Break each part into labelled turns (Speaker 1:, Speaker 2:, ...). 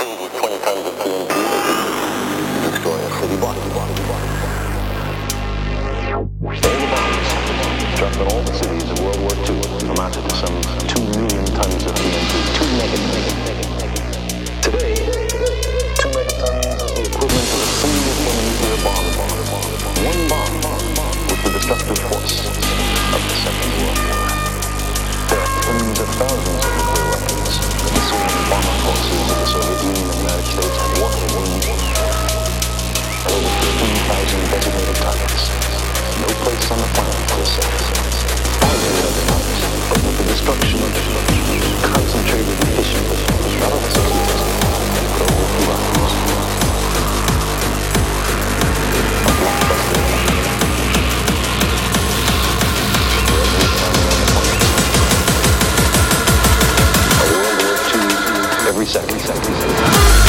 Speaker 1: filled with 20 tons of TNT, they destroy a city block. All the bombs dropped on all the cities of World War II amounted to some 2 million tons of TNT. 2 megatons. Today, 2 megatons is the equivalent of a single thermonuclear bomb. One bomb was the destructive force of the Second World War. Tens of thousands of nuclear weapons. The and bomber forces of the Soviet Union and the United States have warheads over 15,000 designated targets. No place on the planet feels safe. Thousands of times, but with the destruction concentrated efficiently, not of the Soviets, but over few hours. Every second, second, second.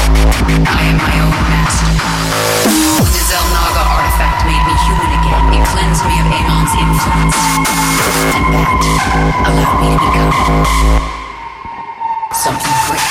Speaker 1: I am my own master. The Xel'Naga
Speaker 2: artifact made me human again. It cleansed me of Amon's influence. Me to something great.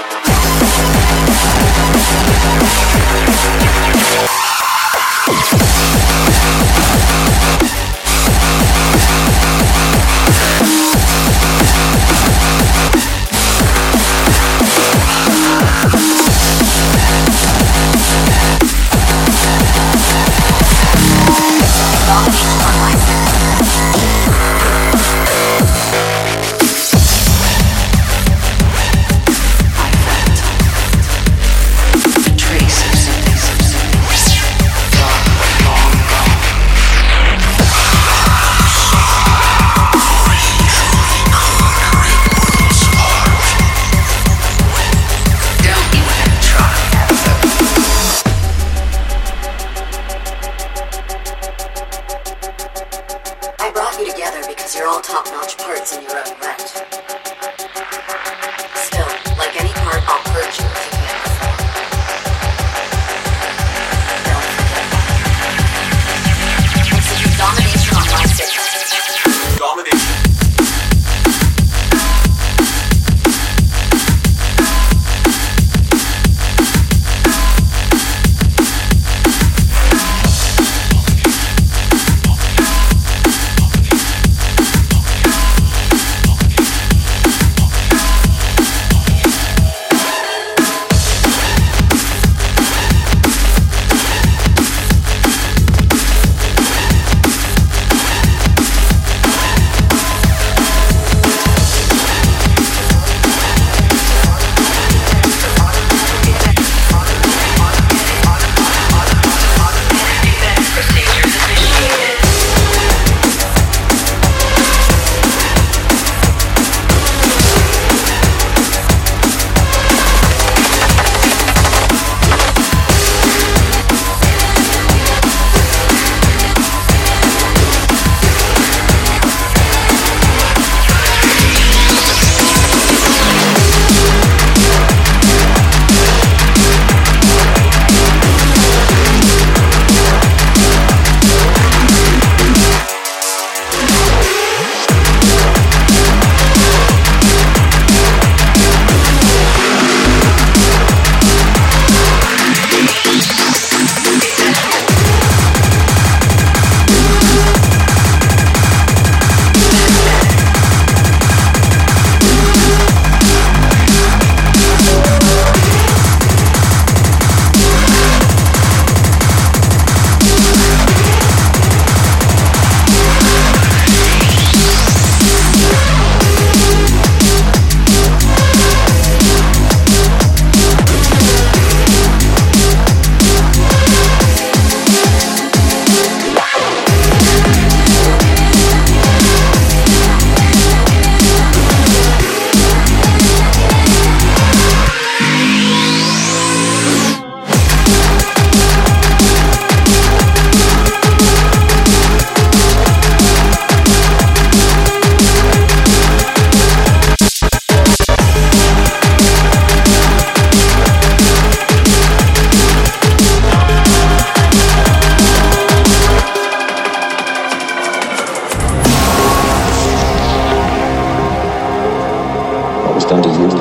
Speaker 2: underused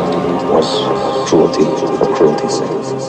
Speaker 2: was cruelty or cruelty.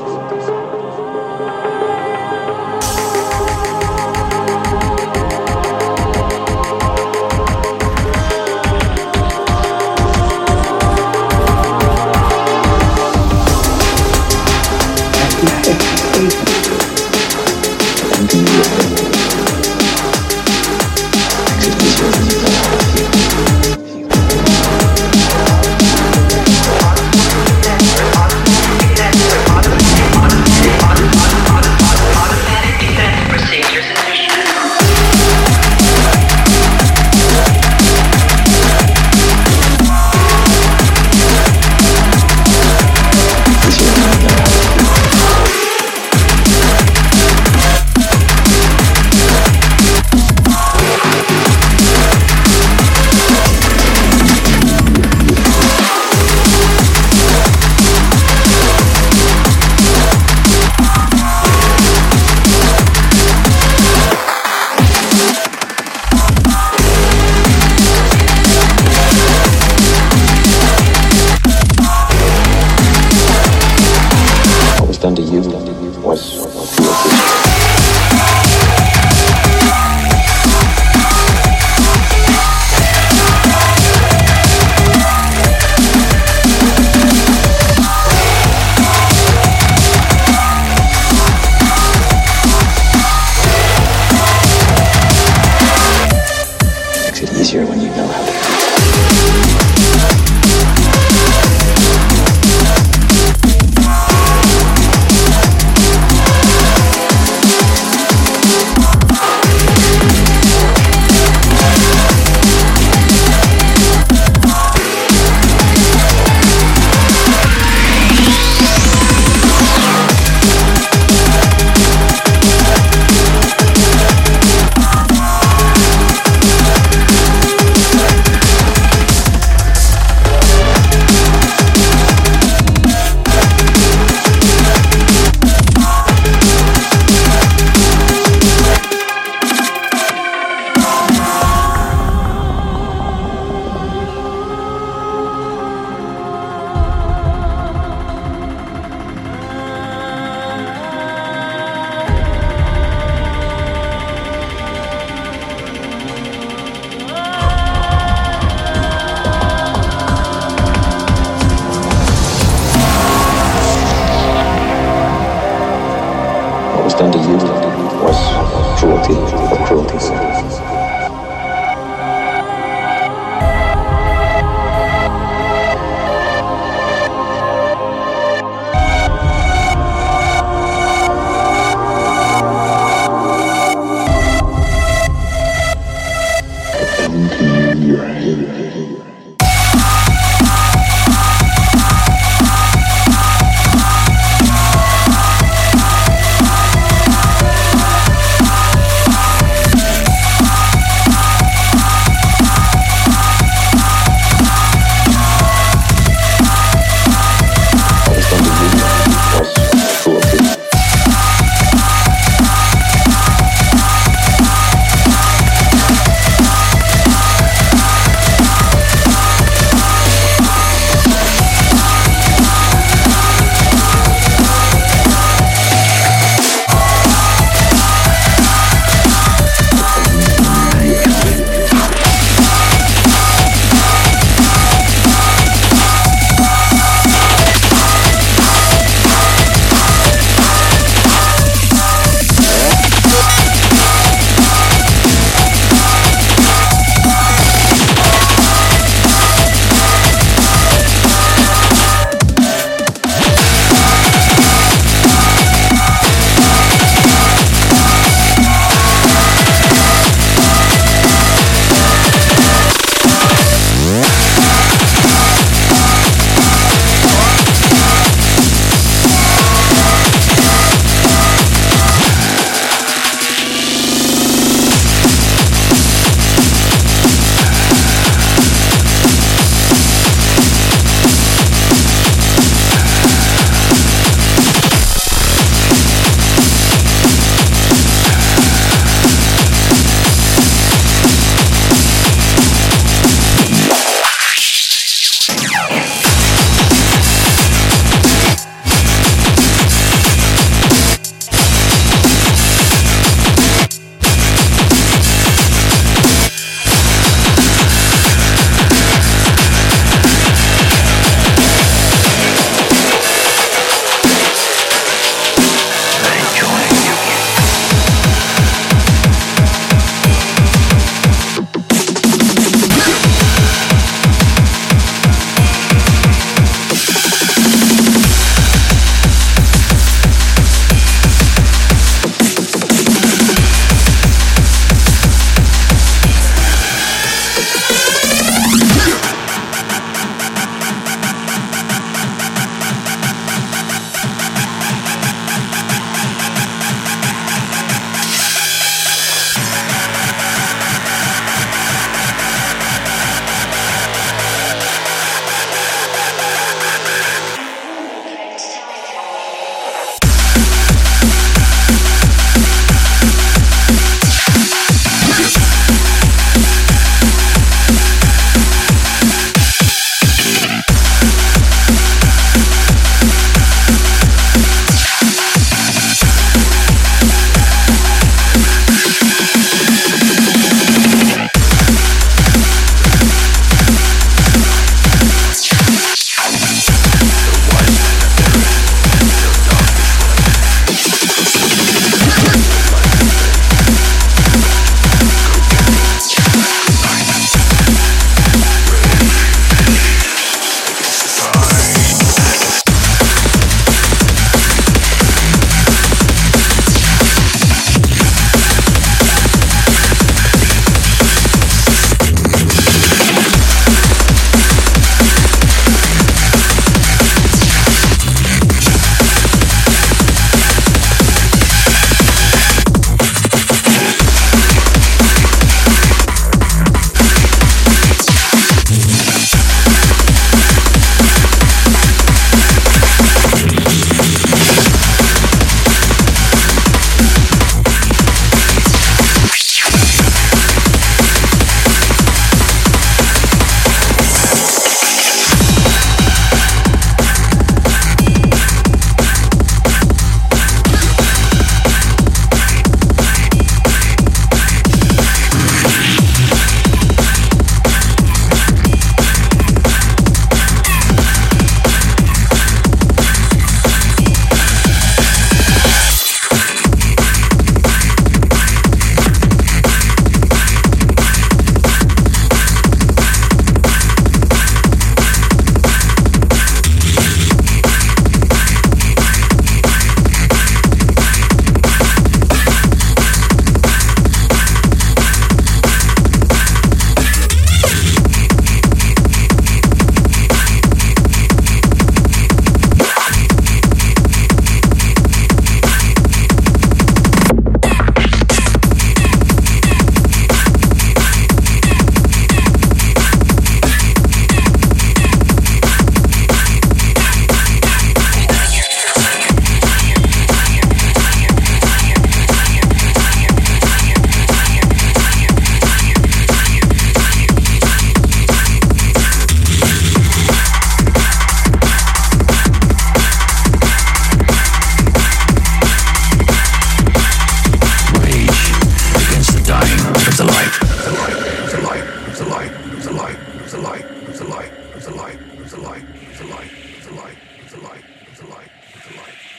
Speaker 2: the light, a
Speaker 3: light,
Speaker 4: it's a light, the light, the light.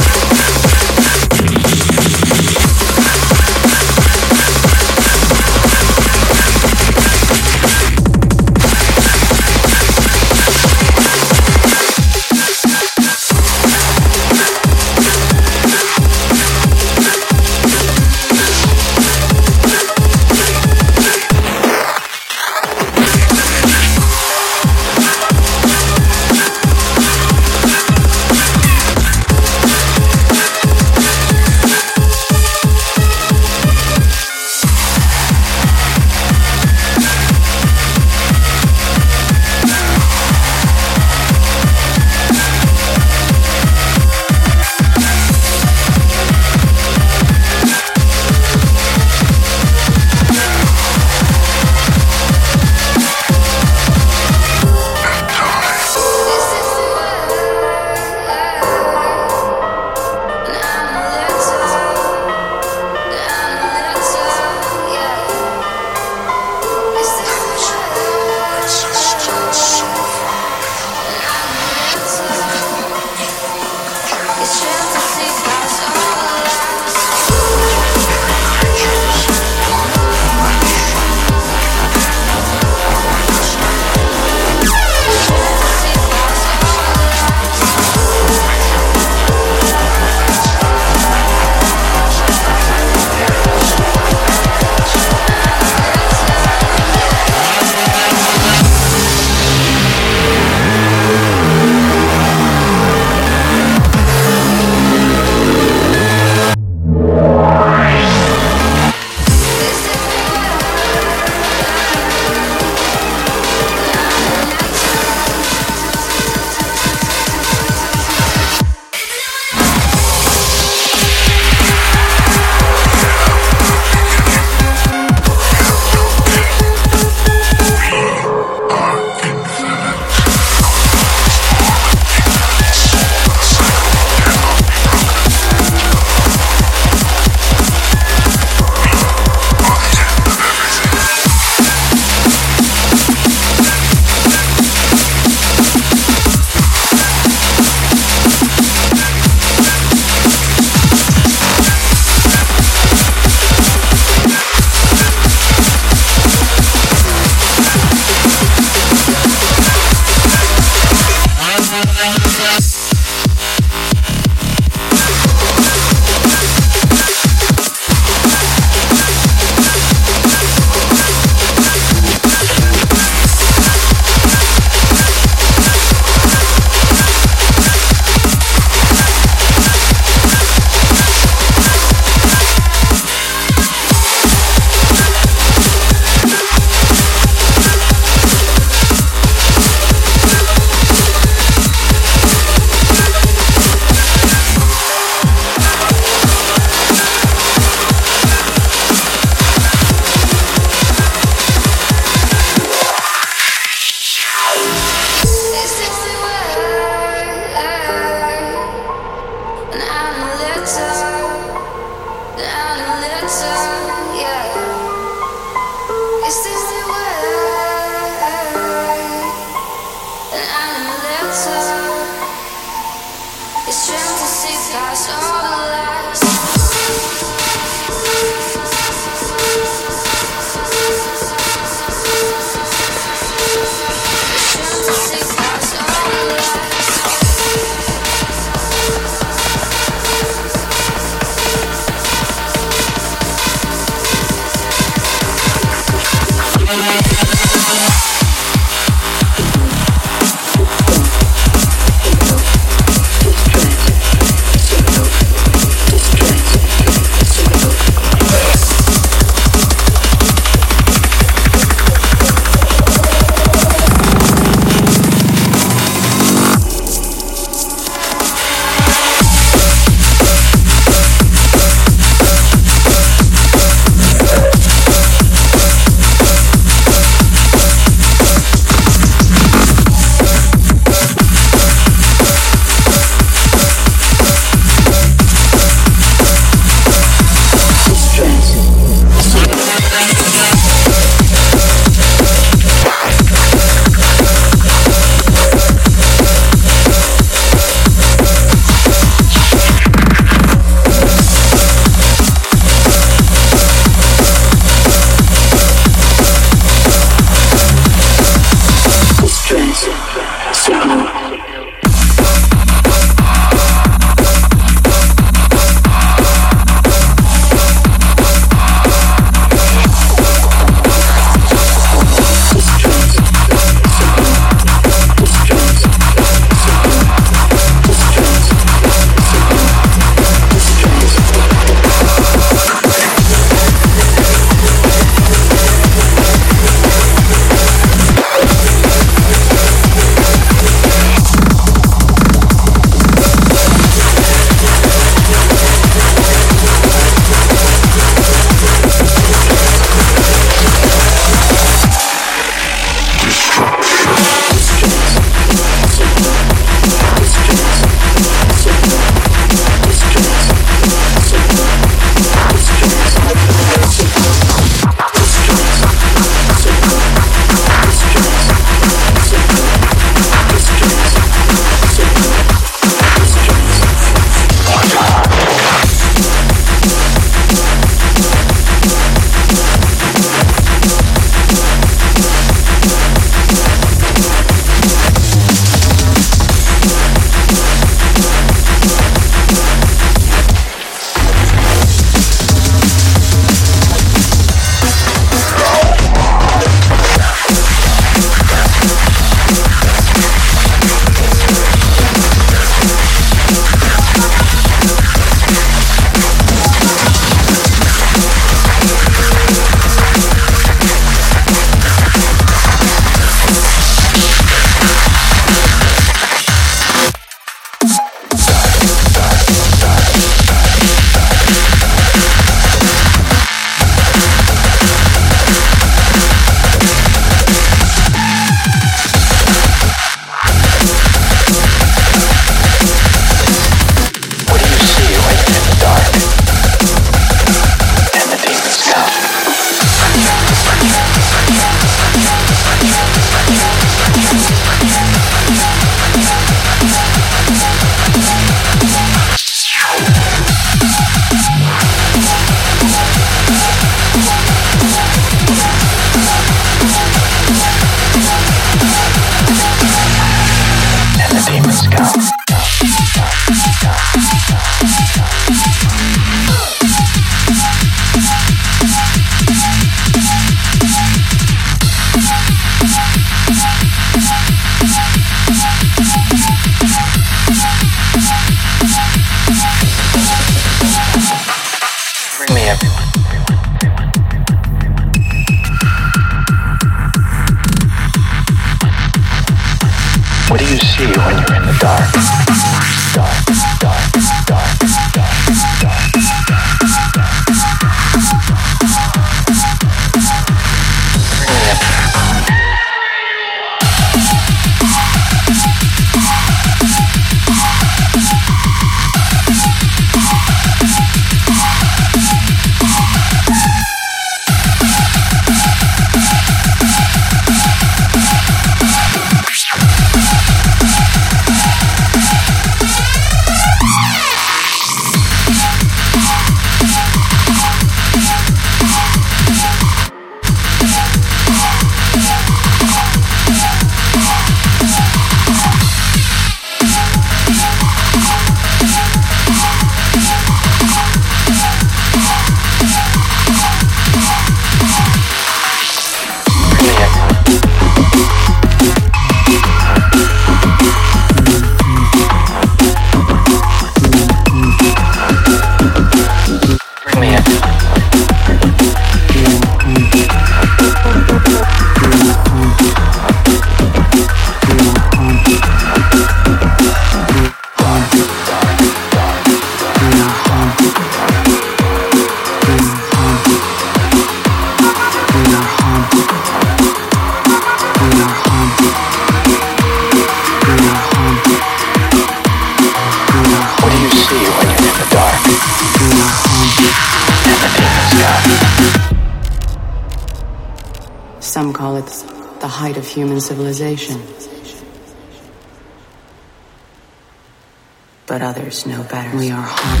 Speaker 4: But others know better. We are home.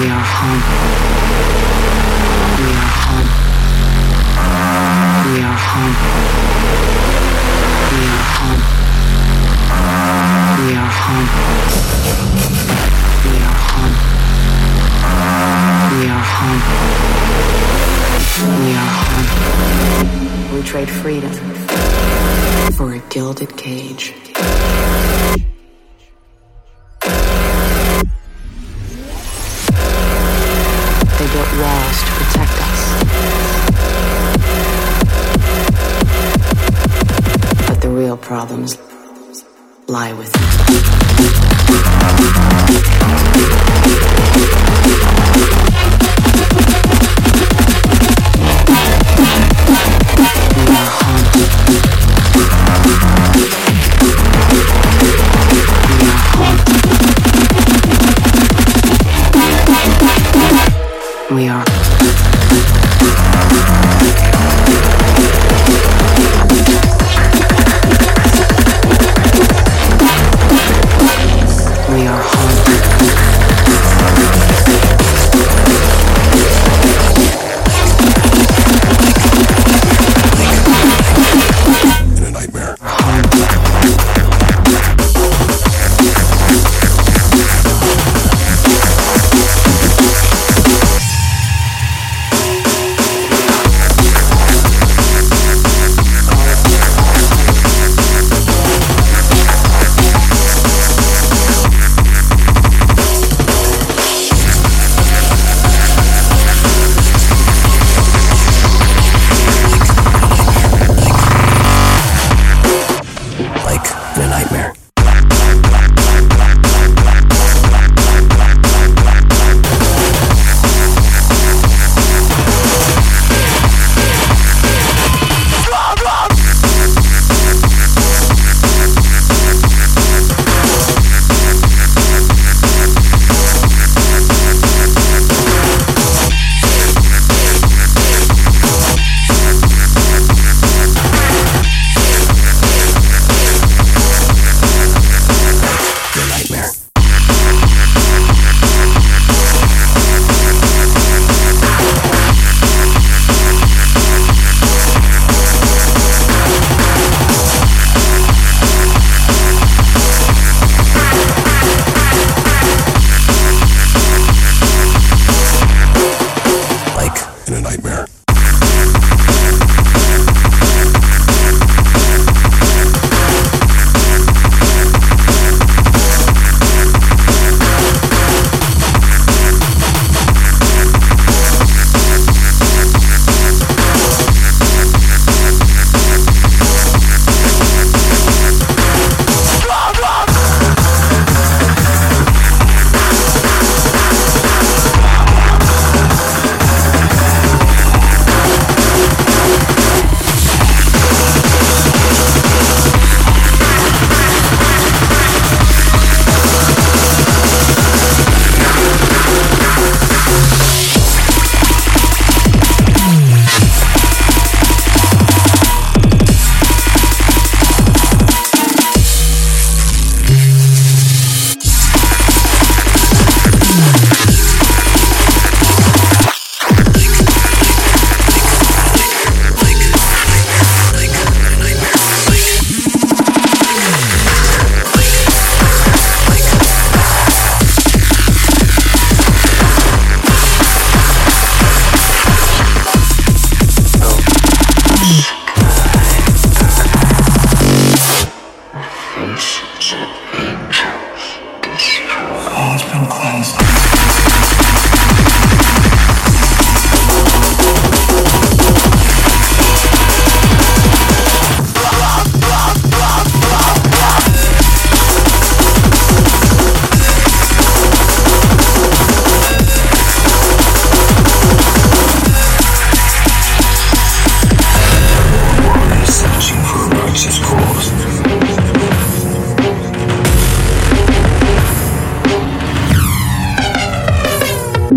Speaker 4: We are home. We are home. We are home. We are home. We are home. We are home. We are home. We are home. We trade freedom for a gilded cage.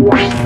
Speaker 4: Wow.